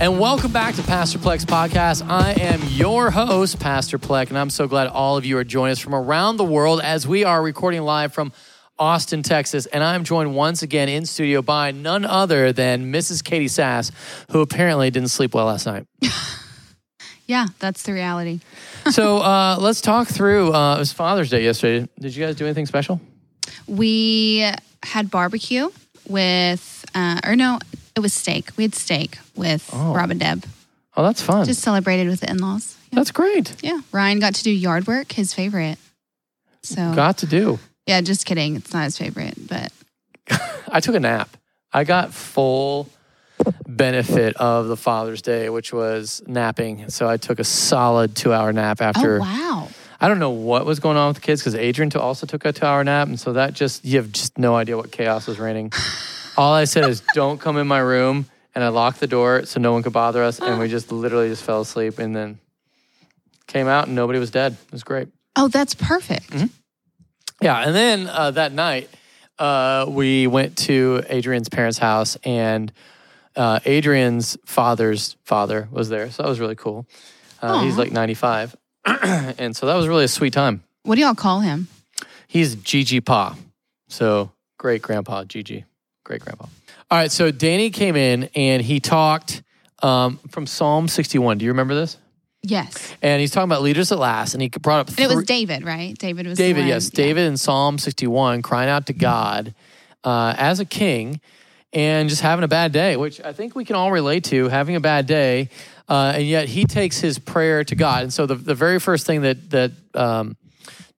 And welcome back to Pastor Plek's Podcast. I am your host, Pastor Plek, and I'm so glad all of you are joining us from around the world as we are recording live from Austin, Texas. And I'm joined once again in studio by none other than Mrs. Catie Sas, who apparently didn't sleep well last night. Yeah, that's the reality. so uh, let's talk through. Uh, it was Father's Day yesterday. Did you guys do anything special? We had barbecue with, uh, or no, it was steak. We had steak with Oh. Rob and Deb. Oh, that's fun. Just celebrated with the in laws. that's great. Yeah. Ryan got to do yard work, his favorite. So, Got to do. yeah, just kidding. It's not his favorite, but I took a nap. I got full benefit of the Father's Day, which was napping. So I took a solid two hour nap oh, after. oh, wow. I don't know what was going on with the kids because Adrian also took a two hour nap. And so that just, you have just no idea what chaos was reigning. All I said is, don't come in my room. And I locked the door so no one could bother us. And we just literally just fell asleep and then came out and nobody was dead. It was great. Oh, that's perfect. Mm-hmm. Yeah, and then uh, that night uh, we went to Adrian's parents' house, and uh, Adrian's father's father was there, so that was really cool. Uh, he's like ninety five, and so that was really a sweet time. What do y'all call him? He's Gigi Pa, so great grandpa Gigi, great grandpa. All right, so Danny came in and he talked um, from Psalm sixty one. Do you remember this? Yes. And he's talking about leaders at last, and he brought up. And it was David, right? David was the David, one- yes, yeah. David in Psalm 61 crying out to God uh, as a king and just having a bad day, which I think we can all relate to having a bad day. Uh, and yet he takes his prayer to God. And so the, the very first thing that, that um,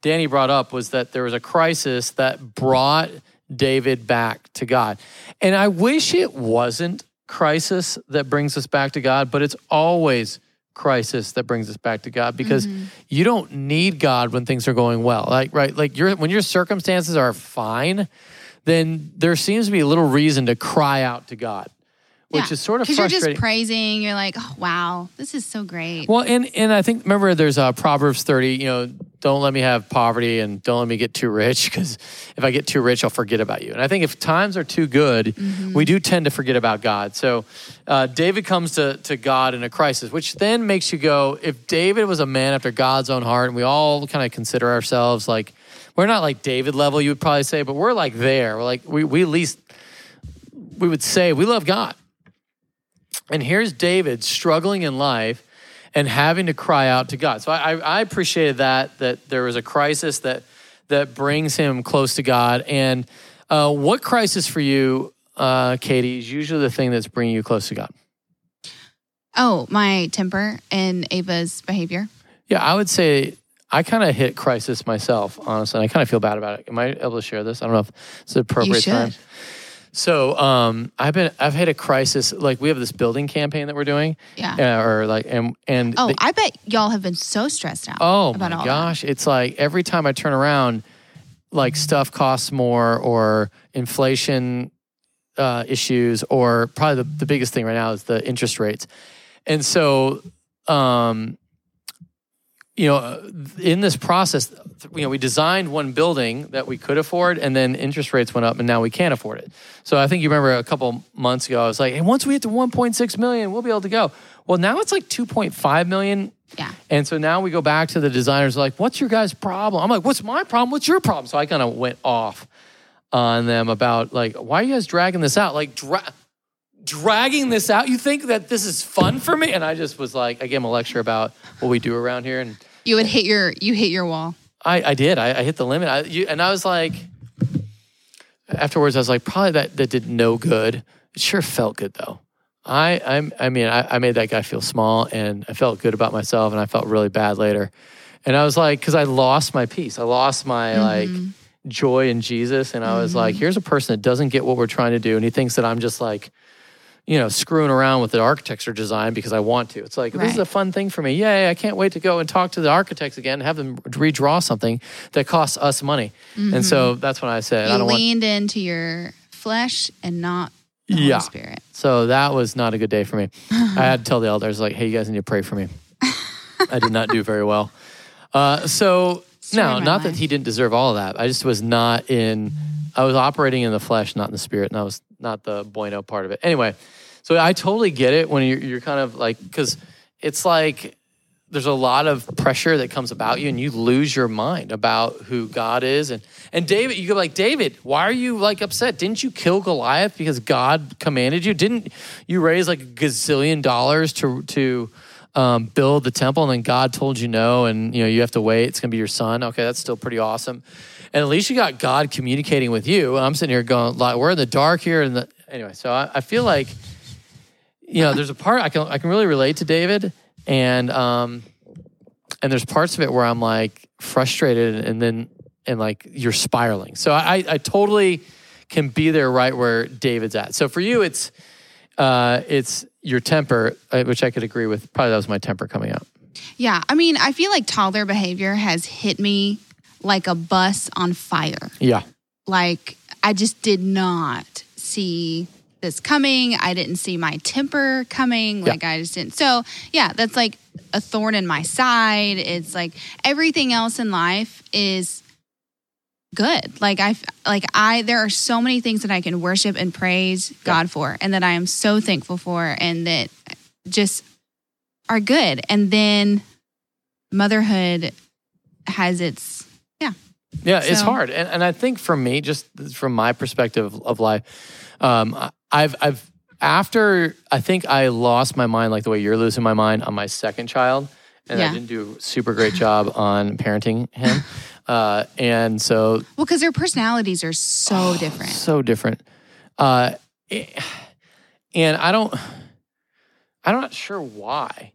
Danny brought up was that there was a crisis that brought David back to God. And I wish it wasn't crisis that brings us back to God, but it's always crisis that brings us back to God because you don't need God when things are going well. Like right, like your when your circumstances are fine, then there seems to be a little reason to cry out to God, which Yeah. is sort of Because you're just praising. You're like, oh, wow, this is so great. Well, and and I think remember there's uh, Proverbs thirty. You know, don't let me have poverty and don't let me get too rich because if I get too rich, I'll forget about you. And I think if times are too good, we do tend to forget about God. So uh, David comes to to God in a crisis, which then makes you go, if David was a man after God's own heart, and we all kind of consider ourselves like we're not like David level, you would probably say, but we're like there. We're like we we at least we would say we love God. And here's David struggling in life and having to cry out to God. So I, I appreciated that that there was a crisis that that brings him close to God. And uh, what crisis for you, uh, Catie, is usually the thing that's bringing you close to God? oh, my temper and Ava's behavior. Yeah, I would say I kind of hit crisis myself, honestly. And I kind of feel bad about it. Am I able to share this? I don't know if it's the appropriate time. So um, I've been I've hit a crisis. Like we have this building campaign that we're doing, Yeah. uh, or like and and Oh, the- I bet y'all have been so stressed out. Oh about my all that. gosh. It's like every time I turn around, like stuff costs more or inflation uh, issues, or probably the, the biggest thing right now is the interest rates. And so, um, you know, in this process, you know, we designed one building that we could afford, and then interest rates went up, and now we can't afford it. So I think you remember a couple months ago, I was like, "Hey, once we hit to 1.6 million, we'll be able to go." Well, now it's like 2.5 million Yeah. and so now we go back to the designers like, what's your guys' problem? I'm like, what's my problem? What's your problem? So I kind of went off on them about like, why are you guys dragging this out? Like dra- dragging this out? You think that this is fun for me? And I just was like, I gave them a lecture about what we do around here. And You would hit your you hit your wall. I, I did. I, I hit the limit. I, you, and I was like, afterwards, I was like, probably that, that did no good. It sure felt good though. I, I'm, I mean, I, I made that guy feel small and I felt good about myself and I felt really bad later. And I was like, because I lost my peace. I lost my mm-hmm. like joy in Jesus. And I was mm-hmm. like, here's a person that doesn't get what we're trying to do. And he thinks that I'm just like, you know, screwing around with the architecture design because I want to. It's like, this is a fun thing for me. Yay, I can't wait to go and talk to the architects again and have them redraw something that costs us money. And so that's when I said, I don't want. leaned into your flesh and not the Yeah. Holy Spirit. So that was not a good day for me. I had to tell the elders, like, hey, you guys need to pray for me. I did not do very well. Uh, so, Story no, not that he didn't deserve all of that. I just was not in, I was operating in the flesh, not in the spirit. And I was not the bueno part of it. Anyway, so I totally get it when you're, you're kind of like because it's like there's a lot of pressure that comes about you and you lose your mind about who God is. And and David you go like David why are you like upset? Didn't you kill Goliath because God commanded you? Didn't you raise like a gazillion dollars to to um, build the temple and then God told you no and you know you have to wait it's gonna be your son okay that's still pretty awesome and at least you got God communicating with you I'm sitting here going like we're in the dark here and anyway so I, I feel like you know there's a part I can I can really relate to David and um and there's parts of it where I'm like frustrated and then and like you're spiraling. So I I totally can be there right where David's at. So for you it's uh it's your temper, uh, which I could agree with. Probably that was my temper coming out. Yeah. I mean, I feel like toddler behavior has hit me like a bus on fire. Yeah. Like I just did not see this coming. I didn't see my temper coming. Like I just didn't. So yeah, that's like a thorn in my side. It's like everything else in life is good. Like I like I there are so many things that I can worship and praise God for and that I am so thankful for and that just are good. And then motherhood has its yeah. Yeah, it's hard, and and I think for me, just from my perspective of life, um, I've I've after I think I lost my mind like the way you're losing my mind on my second child, and I didn't do a super great job on parenting him, uh, and so Well, because their personalities are so different. so different, uh, eh, and I don't, I'm not sure why.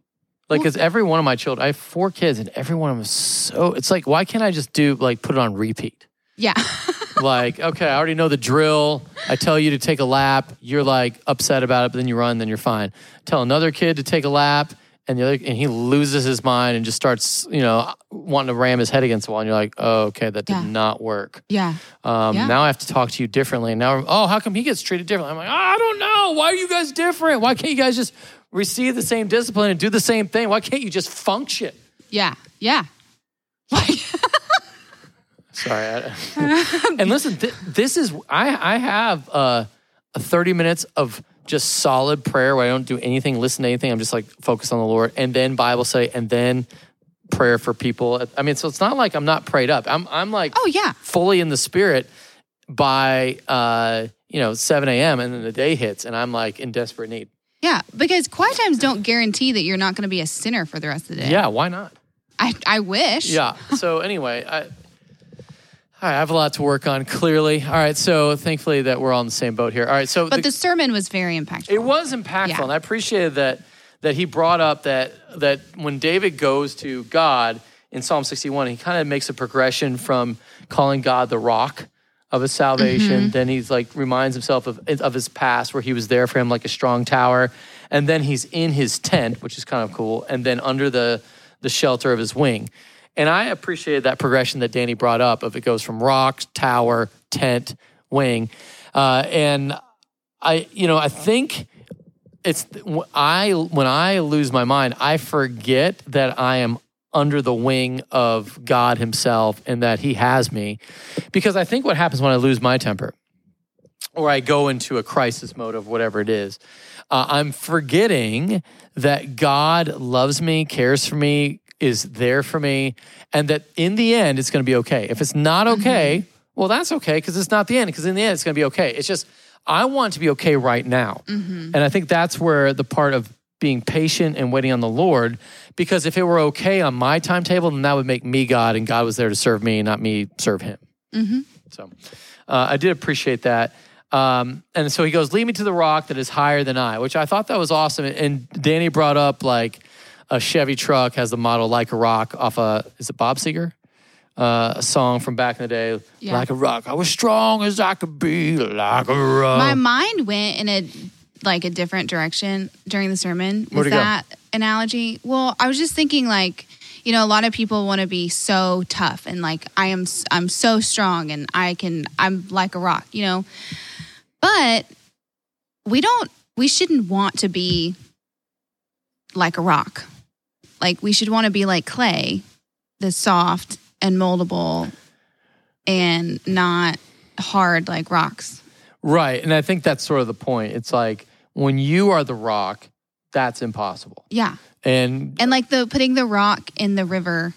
Like, Well- because every one of my children, I have four kids, and every one of them is so. It's like, why can't I just do like put it on repeat? Yeah. like, okay, I already know the drill. I tell you to take a lap. You're like upset about it, but then you run, then you're fine. Tell another kid to take a lap, and the other, and he loses his mind and just starts, you know, wanting to ram his head against the wall. And you're like, oh, okay, that did Yeah. not work. yeah. Um, Yeah. Now I have to talk to you differently. Now, oh, how come he gets treated differently? I'm like, I don't know. Why are you guys different? Why can't you guys just receive the same discipline and do the same thing? Why can't you just function? Yeah. Yeah. Like, Sorry. I- and listen, th- this is I I have uh, a 30 minutes of just solid prayer where I don't do anything, listen to anything. I'm just like focused on the Lord, and then Bible study, and then prayer for people. I mean, so it's not like I'm not prayed up. I'm I'm like oh yeah. fully in the spirit by uh, you know 7 a.m. and then the day hits, and I'm like in desperate need. Yeah. Because quiet times don't guarantee that you're not going to be a sinner for the rest of the day. Yeah, why not? I, I wish. Yeah. So anyway, I, I have a lot to work on. Clearly, all right. So thankfully that we're all in the same boat here. All right. So But the- the sermon was very impactful. It was impactful, Yeah. and I appreciated that that he brought up that that when David goes to God in Psalm 61, he kind of makes a progression from calling God the rock of his salvation. Mm-hmm. Then he's like reminds himself of of his past where he was there for him like a strong tower, and then he's in his tent, which is kind of cool, and then under the the shelter of his wing. And I appreciated that progression that Danny brought up of it goes from rock, tower, tent, wing. Uh, and I, you know, I think it's I when I lose my mind, I forget that I am under the wing of God Himself and that He has me, because I think what happens when I lose my temper, or I go into a crisis mode of whatever it is, uh, I'm forgetting that God loves me, cares for me, is there for me, and that in the end it's going to be okay. If it's not okay, well, that's okay because it's not the end. Because in the end, it's going to be okay. It's just I want to be okay right now, and I think that's where the part of being patient and waiting on the Lord. Because if it were okay on my timetable, then that would make me God, and God was there to serve me, not me serve Him. So uh, I did appreciate that. Um, and so he goes, Lead me to the rock that is higher than I, which I thought that was awesome. And Danny brought up like a Chevy truck has the model like a rock off a, is it Bob Seger? Uh, a song from back in the day, Yeah. like a rock. I was strong as I could be, like a rock. My mind went in a like a different direction during the sermon Where'd with it go? that analogy. Well, I was just thinking like, you know, a lot of people want to be so tough and like I am i'm so strong and I can I'm like a rock, you know. But we don't we shouldn't want to be like a rock. Like we should want to be like clay, that's soft and moldable and not hard like rocks. Right. And I think that's sort of the point. It's like when you are the rock, that's impossible. Yeah. And And like the putting the rock in the river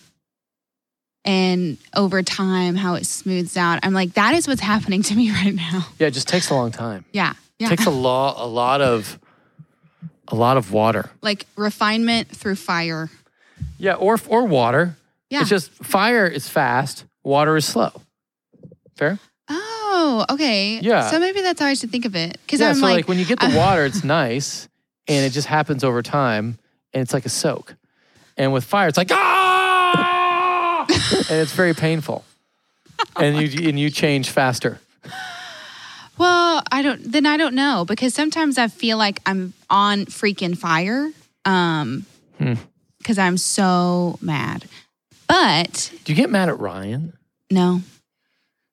and over time how it smooths out. I'm like, that is what's happening to me right now. yeah, it just takes a long time. Yeah. It Yeah. takes a lot a lot of a lot of water. like refinement through fire. Yeah, or or water. Yeah. It's just fire is fast, water is slow. Fair? Oh, okay. Yeah. So maybe that's how I should think of it. Because Yeah, I'm so like, like, when you get the water, it's nice and it just happens over time and it's like a soak. And with fire, it's like ah and it's very painful. And you and you change faster. Well, I don't. Then I don't know because sometimes I feel like I'm on freaking fire. Um, Hmm. because I'm so mad. But Do you get mad at Ryan? no.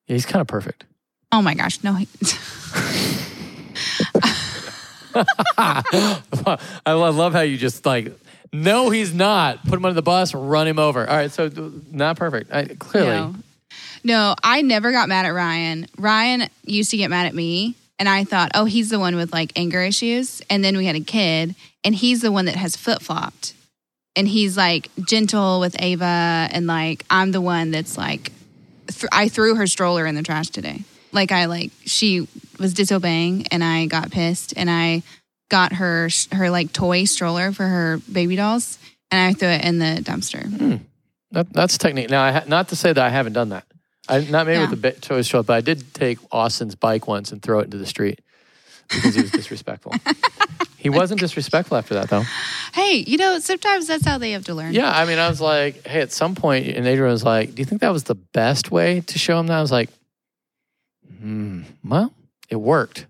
Yeah, he's kind of perfect. Oh my gosh, no. he- I love how you just like, no, he's not. Put him under the bus, run him over. All right, so not perfect. I, clearly, No. No, I never got mad at Ryan. Ryan used to get mad at me, and I thought, oh, he's the one with like anger issues. And then we had a kid, and he's the one that has flip flopped. And he's like gentle with Ava, and like I'm the one that's like, th- I threw her stroller in the trash today. Like I like she was disobeying, and I got pissed, and I got her her like toy stroller for her baby dolls, and I threw it in the dumpster. Hmm. That, that's technique. Now, I ha- not to say that I haven't done that. I not maybe Yeah. with the toy show, but I did take Austin's bike once and throw it into the street because he was disrespectful. he wasn't disrespectful after that, though. Hey, you know, sometimes that's how they have to learn. Yeah, I mean, I was like, hey, at some point, and Adrian was like, do you think that was the best way to show him that? I was like, hmm, well, it worked.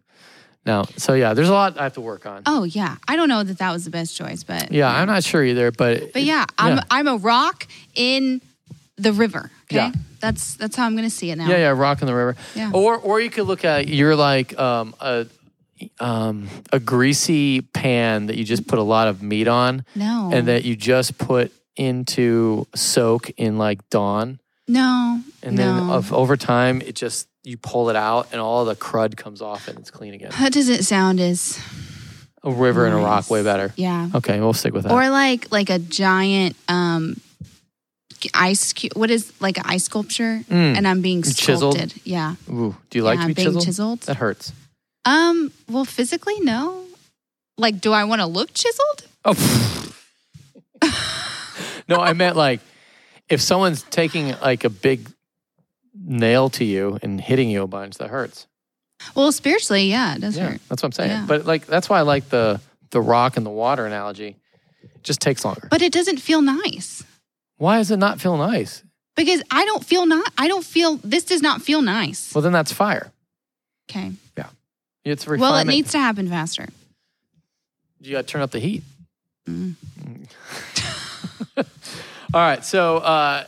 Now, so yeah, there's a lot I have to work on. Oh yeah, I don't know that that was the best choice, but Yeah, I'm not sure either, but But yeah, I'm Yeah. I'm a rock in the river. Okay, Yeah. that's that's how I'm gonna see it now. yeah, yeah, rock in the river. Yeah. Or or you could look at you're like um, a um, a greasy pan that you just put a lot of meat on, No, and that you just put into soak in like dawn, no, and then of, over time it just you pull it out and all the crud comes off and it's clean again. that doesn't sound as A river and a rock way better. yeah. Okay, we'll stick with that. Or like like a giant um ice cube. What is like an ice sculpture? Mm. And I'm being Chiseled? sculpted. Yeah, Ooh, do you like yeah, to be being chiseled? chiseled. That hurts. Um, well, physically, no. Like, do I want to look chiseled? Oh. no, I meant like if someone's taking like a big nail to you and hitting you a bunch, that hurts. Well, spiritually, yeah, it does Yeah, hurt. that's what I'm saying. Yeah. But like that's why I like the the rock and the water analogy. It just takes longer. But it doesn't feel nice. Why does it not feel nice? because I don't feel not. I don't feel this does not feel nice. Well, then that's fire. Okay. Yeah. It's Well, it needs to happen faster. you got to turn up the heat. Mm. All right. So uh,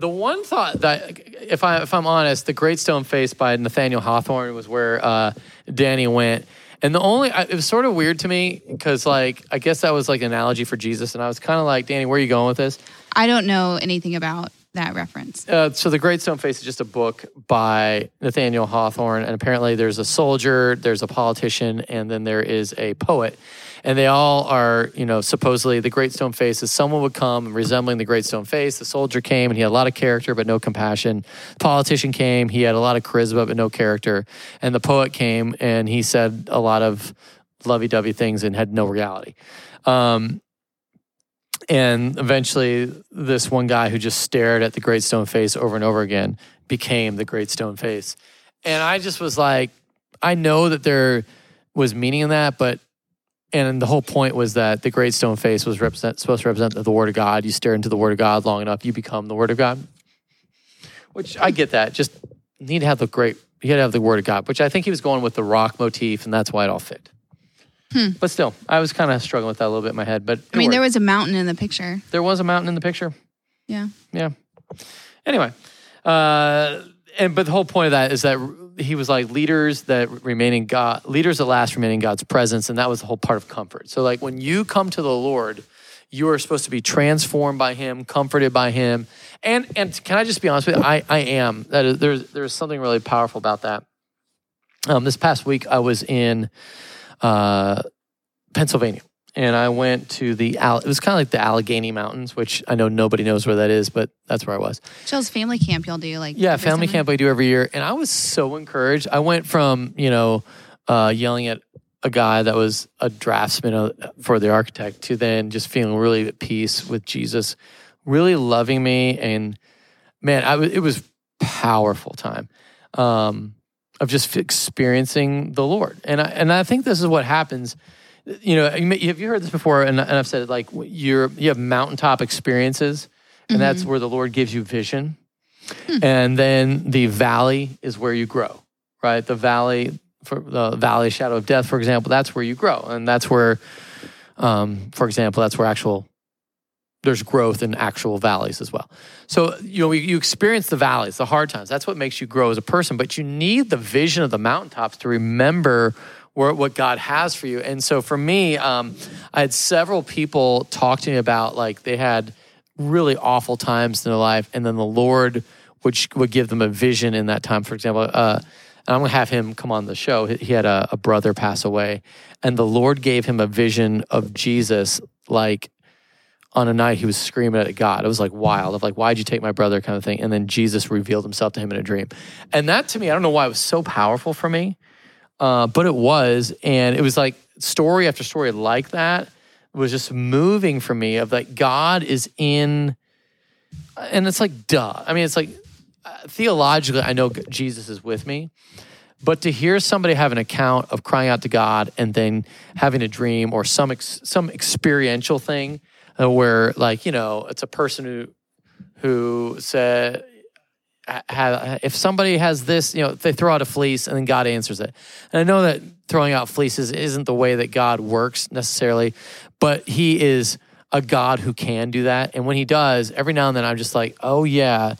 the one thought that, if I if I'm honest, the Great Stone Face by Nathaniel Hawthorne was where uh, Danny went. And the only it was sort of weird to me because like I guess that was like an analogy for Jesus, and I was kind of like, Danny, where are you going with this? I don't know anything about that reference. Uh, so the Great Stone Face is just a book by Nathaniel Hawthorne, and apparently there's a soldier, there's a politician, and then there is a poet, and they all are, you know, supposedly the Great Stone Face is someone would come resembling the Great Stone Face. The soldier came and he had a lot of character but no compassion. Politician came, he had a lot of charisma but no character, and the poet came and he said a lot of lovey-dovey things and had no reality. Um, and eventually, this one guy who just stared at the Great Stone Face over and over again became the Great Stone Face. And I just was like, I know that there was meaning in that, but and the whole point was that the Great Stone Face was represent, supposed to represent the Word of God. You stare into the Word of God long enough, you become the Word of God. Which I get that. Just need to have the great. You got to have the Word of God. Which I think he was going with the rock motif, and that's why it all fit. Hmm. But still, I was kind of struggling with that a little bit in my head. But I mean, there was a mountain in the picture. there was a mountain in the picture. Yeah. Yeah. Anyway, uh, and but the whole point of that is that he was like leaders that remain in God, leaders that last remain in God's presence, and that was the whole part of comfort. So like when you come to the Lord, you are supposed to be transformed by Him, comforted by Him, and and can I just be honest with you? I I am that is, there's there's something really powerful about that. Um, this past week, I was in uh, Pennsylvania, and I went to the it was kind of like the Allegheny Mountains, which I know nobody knows where that is, but that's where I was. Chill's family camp y'all do like Yeah, family summer? camp I do every year, and I was so encouraged. I went from you know uh, yelling at a guy that was a draftsman uh, for the architect to then just feeling really at peace with Jesus, really loving me, and man, I w- it was powerful time um, of just experiencing the Lord, and I, and I think this is what happens. You know, you may- have you heard this before? And, and I've said it like you're you have mountaintop experiences, and that's where the Lord gives you vision. And then the valley is where you grow right? The valley for the valley shadow of death for example that's where you grow. And that's where um, for example that's where actual there's growth in actual valleys as well so you know you experience the valleys the hard times that's what makes you grow as a person but you need the vision of the mountaintops to remember where, what god has for you and so for me um, i had several people talk to me about like they had really awful times in their life, and then the Lord would would give them a vision in that time. For example, uh, and I'm gonna have him come on the show. He he had a, a brother pass away, and the Lord gave him a vision of Jesus, like on a night he was screaming at God. It was like wild, of like, why'd you take my brother, kind of thing. And then Jesus revealed himself to him in a dream, and that to me, I don't know why it was so powerful for me, uh, but it was, and it was like story after story like that was just moving for me of like God is in, and it's like duh. I mean, it's like uh, theologically, I know Jesus is with me, but to hear somebody have an account of crying out to God and then having a dream or some ex, some experiential thing uh, Uh, where like you know it's a person who who said if somebody has this, you know, they throw out a fleece and then God answers it. And I know that throwing out fleeces isn't the way that God works necessarily, but He is a God who can do that. And when He does, every now and then I'm just like, oh yeah,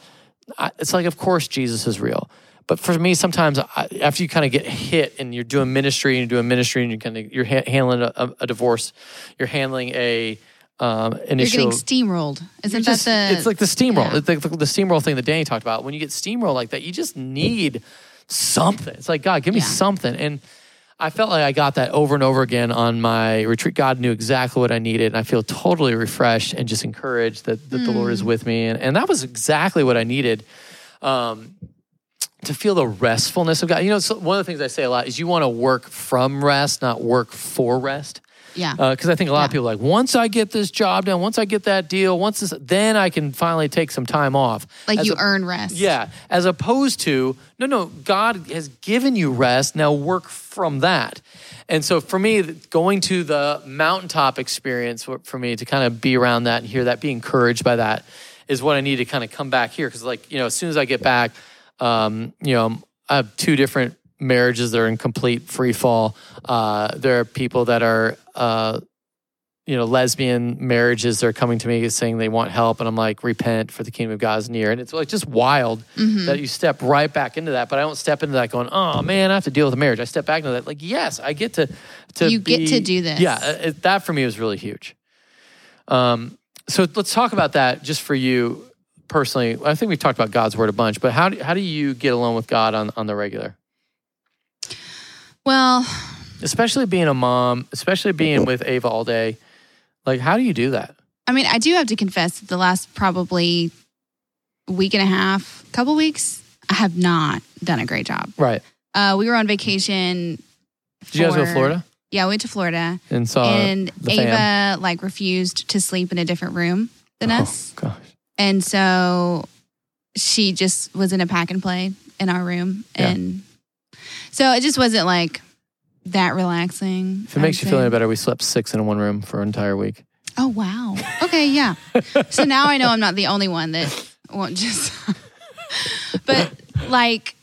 I, it's like, of course Jesus is real. But for me, sometimes I, after you kind of get hit and you're doing ministry and you're doing ministry and you're kind of you're ha- handling a, a divorce, you're handling a um, You're getting steamrolled. Isn't just- that the? it's like the steamroll. yeah. It's like the, the steamroll thing that Danny talked about. When you get steamroll like that, you just need something. It's like God, give me Yeah. something. And I felt like I got that over and over again on my retreat. God knew exactly what I needed, and I feel totally refreshed and just encouraged that, that the Lord is with me. And, and that was exactly what I needed. Um, to feel the restfulness of God. You know, so one of the things I say a lot is you want to work from rest, not work for rest yeah. because I think a lot of people are like once I get this job done, once I get that deal, once this, then I can finally take some time off. like As you a- earn rest. yeah, as opposed to no, no, God has given you rest. Now work from that. And so for me, going to the mountaintop experience for for me to kind of be around that and hear that, be encouraged by that, is what I need to kind of come back here because like you know, as soon as I get back, um, you know, I have two different marriages that are in complete free fall. Uh, there are people that are. Uh, you know, lesbian marriages, they're coming to me saying they want help. And I'm like, repent for the kingdom of God is near. And it's like just wild Mm-hmm. that you step right back into that. But I don't step into that going, oh man, I have to deal with a marriage. I step back into that like, yes, I get to, to You get to do this. Yeah. uh, It, that for me was really huge. Um, so let's talk about that just for you personally. I think we've talked about God's word a bunch, but how do, how do you get alone with God on, on the regular? Well, Especially being a mom, especially being with Ava all day. Like, how do you do that? I mean, I do have to confess that the last probably week and a half, couple weeks, I have not done a great job. Right. Uh, we were on vacation. Did you guys go to Florida Yeah, we went to Florida, and saw and Ava fam? like refused to sleep in a different room than us, Oh, gosh. and so she just was in a pack and play in our room, Yeah. and so it just wasn't like that relaxing. If it makes you feel any better, we slept six in one room for an entire week. Oh wow. Okay, yeah. so now I know I'm not the only one that won't just. but like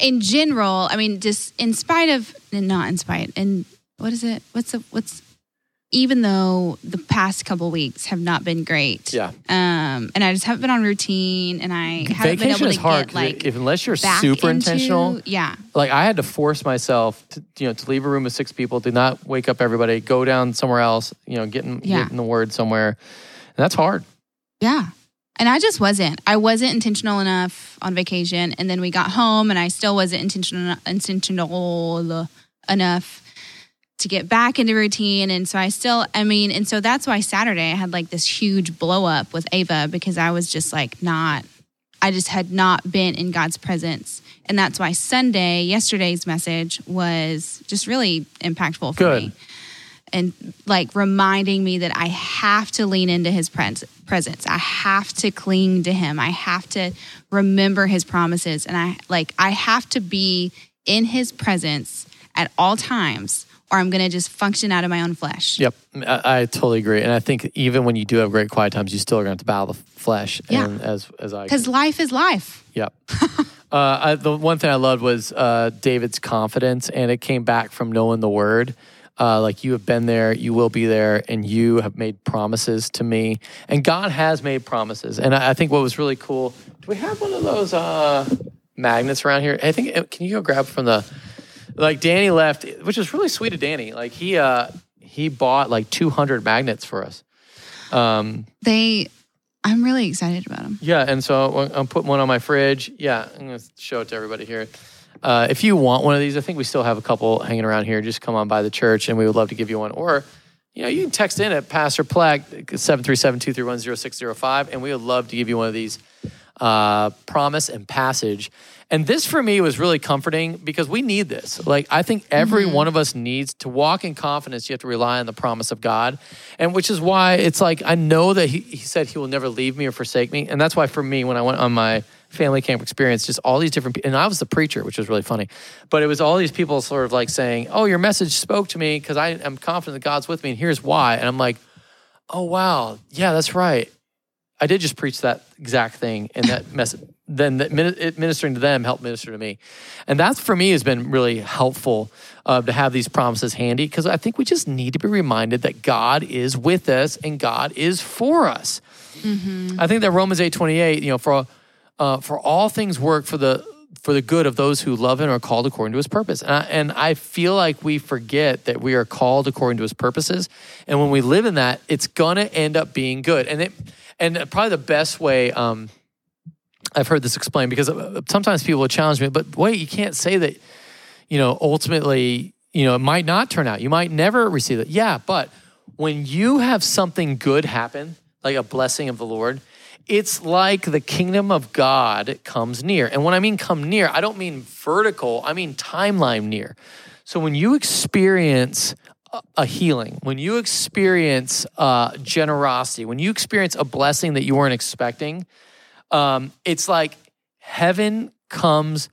in general, I mean, just in spite of, and not in spite, and what is it? What's the what's? Even though the past couple weeks have not been great, Yeah. um, and I just haven't been on routine, and I haven't been Vacation able is to hard get 'cause like if unless you're back super into- intentional. Yeah, Like I had to force myself to you know to leave a room with six people, to not wake up everybody, go down somewhere else, you know, getting Yeah. getting the word somewhere, and that's hard. Yeah. And I just wasn't. I wasn't intentional enough on vacation. And then we got home and I still wasn't intentional intentional enough to get back into routine. And so I still, I mean, and so that's why Saturday I had like this huge blow up with Ava because I was just like not, I just had not been in God's presence. And that's why Sunday, yesterday's message was just really impactful for Good. me. And like reminding me that I have to lean into his pres- presence. I have to cling to him. I have to remember his promises. And I like, I have to be in his presence at all times or I'm going to just function out of my own flesh. Yep, I, I, totally agree, and I think even when you do have great quiet times, you still are going to have to battle the flesh. Yeah. And as as I because life is life. Yep. uh, I, the one thing I loved was uh, David's confidence, and it came back from knowing the word. Uh, like you have been there, you will be there, and you have made promises to me. And God has made promises. And I, I think what was really cool. Do we have one of those uh, magnets around here? I think. uh, Can you go grab from the? Like Danny left, which is really sweet of Danny. Like he uh he bought like 200 magnets for us. Um, They, I'm really excited about them. yeah, and so I'm putting one on my fridge. Yeah, I'm gonna show it to everybody here. Uh, if you want one of these, I think we still have a couple hanging around here. Just come on by the church, and we would love to give you one. Or, you know, you can text in at Pastor Plek seven three seven two three one zero six zero five, and we would love to give you one of these uh, promise and passage. And this for me was really comforting because we need this. Like, I think every one of us needs to walk in confidence. You have to rely on the promise of God. And which is why it's like, I know that he, he said he will never leave me or forsake me. And that's why for me, when I went on my family camp experience, just all these different people, and I was the preacher, which was really funny. But it was all these people sort of like saying, Oh, your message spoke to me because I am confident that God's with me. And here's why. And I'm like, Oh, wow. Yeah, that's right. I did just preach that exact thing, and that message. Then that ministering to them helped minister to me, and that for me has been really helpful uh, to have these promises handy because I think we just need to be reminded that God is with us and God is for us. I think that Romans eight twenty eight, you know, for uh, for all things work for the for the good of those who love him and are called according to his purpose. And I, and I feel like we forget that we are called according to his purposes. And when we live in that, it's going to end up being good. And it, and probably the best way, um, I've heard this explained because uh, sometimes people will challenge me, but wait, you can't say that, you know, ultimately, you know, it might not turn out. You might never receive it. Yeah, but when you have something good happen, like a blessing of the Lord, it's like the kingdom of God comes near. And when I mean come near, I don't mean vertical, I mean timeline near. So when you experience a- healing, when you experience uh, generosity, when you experience a blessing that you weren't expecting, um, it's like heaven comes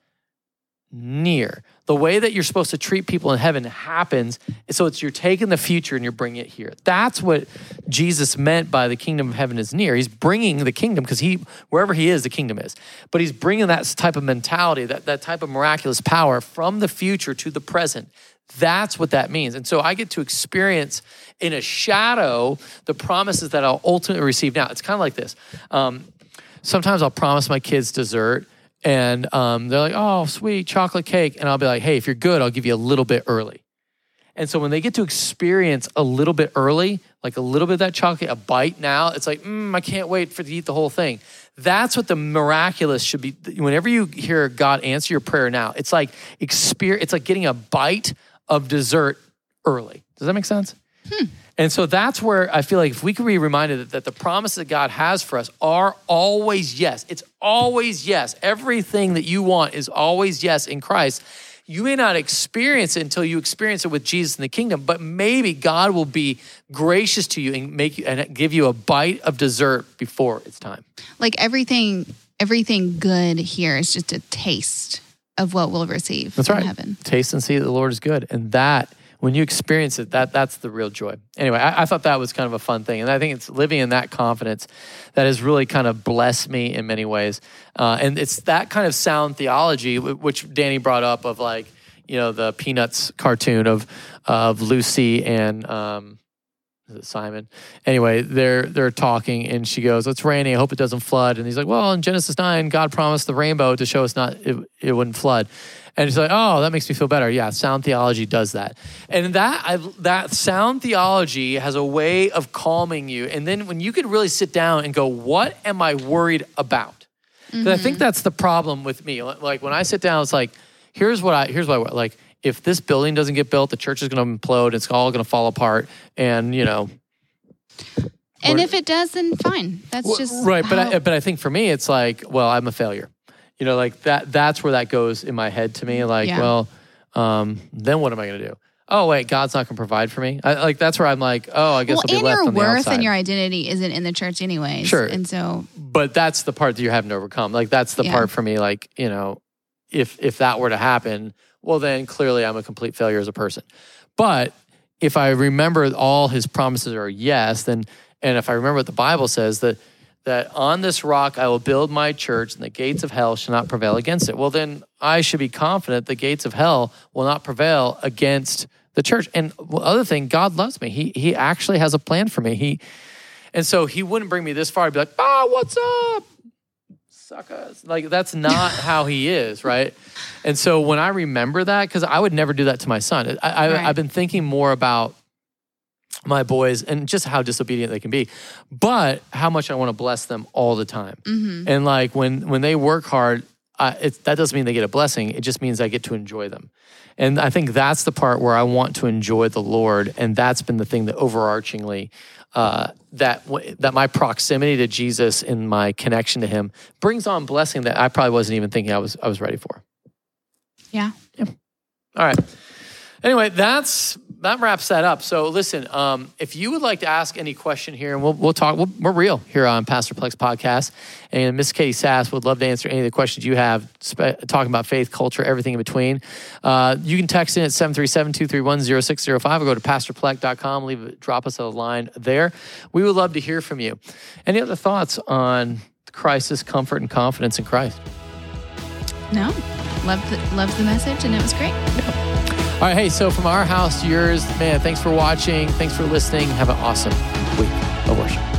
near. The way that you're supposed to treat people in heaven happens. So it's you're taking the future and you're bringing it here. That's what Jesus meant by the kingdom of heaven is near. He's bringing the kingdom because he wherever he is, the kingdom is. But he's bringing that type of mentality, that that type of miraculous power from the future to the present. That's what that means. And so I get to experience in a shadow the promises that I'll ultimately receive now. It's kind of like this. Um, sometimes I'll promise my kids dessert and um, they're like, oh, sweet chocolate cake. And I'll be like, hey, if you're good, I'll give you a little bit early. And so when they get to experience a little bit early, like a little bit of that chocolate, a bite now, it's like, mm, I can't wait for to eat the whole thing. That's what the miraculous should be. Whenever you hear God answer your prayer now, it's like experience. It's like getting a bite of dessert early. Does that make sense? And so that's where I feel like if we can be reminded that, the promises that God has for us are always yes. It's always yes. Everything that you want is always yes in Christ. You may not experience it until you experience it with Jesus in the kingdom, but maybe God will be gracious to you and make you and give you a bite of dessert before it's time. Like everything, everything good here is just a taste of what we'll receive That's right. heaven. Taste and see that the Lord is good. And that, when you experience it, that that's the real joy. Anyway, I, I thought that was kind of a fun thing. And I think it's living in that confidence that has really kind of blessed me in many ways. Uh, and it's that kind of sound theology, wh- which Danny brought up of like, you know, the Peanuts cartoon of of Lucy and um, is it Simon? Anyway, they're they're talking, and she goes, "It's raining. I hope it doesn't flood." And he's like, "Well, in Genesis nine, God promised the rainbow to show us not it, it wouldn't flood." And it's like, oh, that makes me feel better. Yeah, sound theology does that. And that I, that sound theology has a way of calming you. And then when you could really sit down and go, what am I worried about? Because I think mm-hmm. that's the problem with me. Like when I sit down, it's like, here's what I here's what I like. If this building doesn't get built, the church is going to implode. It's all going to fall apart. And you know, And if it does, then fine. That's Well, just right. But I, but I think for me, it's like, well, I'm a failure. You know, like that. That's where that goes in my head to me. Like, Yeah. well, um, then what am I going to do? Oh wait, God's not going to provide for me. I, like that's where I'm like, oh, I guess well, I'll be left your on the worth and your identity isn't in the church anyways. Sure. And so but that's the part that you're having to overcome. Like that's the Yeah. part for me. Like you know, if if that were to happen, well, then clearly I'm a complete failure as a person. But if I remember all His promises are yes, then and if I remember what the Bible says that that on this rock I will build my church, and the gates of hell shall not prevail against it. Well, then I should be confident the gates of hell will not prevail against the church. And other thing, God loves me. He He actually has a plan for me. He and so he wouldn't bring me this far to be like, ah, what's up? Suckers. Like, that's not how he is, right? And so when I remember that, because I would never do that to my son, I, I, Right. I've been thinking more about my boys and just how disobedient they can be, but how much I want to bless them all the time. mhm. And like when when they work hard, uh, it, that doesn't mean they get a blessing. It just means I get to enjoy them. And I think that's the part where I want to enjoy the Lord, and that's been the thing that overarchingly uh, that that my proximity to Jesus and my connection to Him brings on blessing that I probably wasn't even thinking I was I was ready for. Yeah. All right. Anyway, that's that wraps that up. So listen, um, if you would like to ask any question here, and we'll we'll talk. We'll, we're real here on Pastor Plek's podcast, and Miss Catie Sas would love to answer any of the questions you have, spe- talking about faith, culture, everything in between. Uh, you can text in at 737-231-0605 or go to pastorplex.com. Leave drop us a line there. We would love to hear from you. Any other thoughts on crisis, comfort, and confidence in Christ? No. Loved the, loved the message and it was great. All right, hey, so from our house to yours, man, thanks for watching. Thanks for listening. Have an awesome week of worship.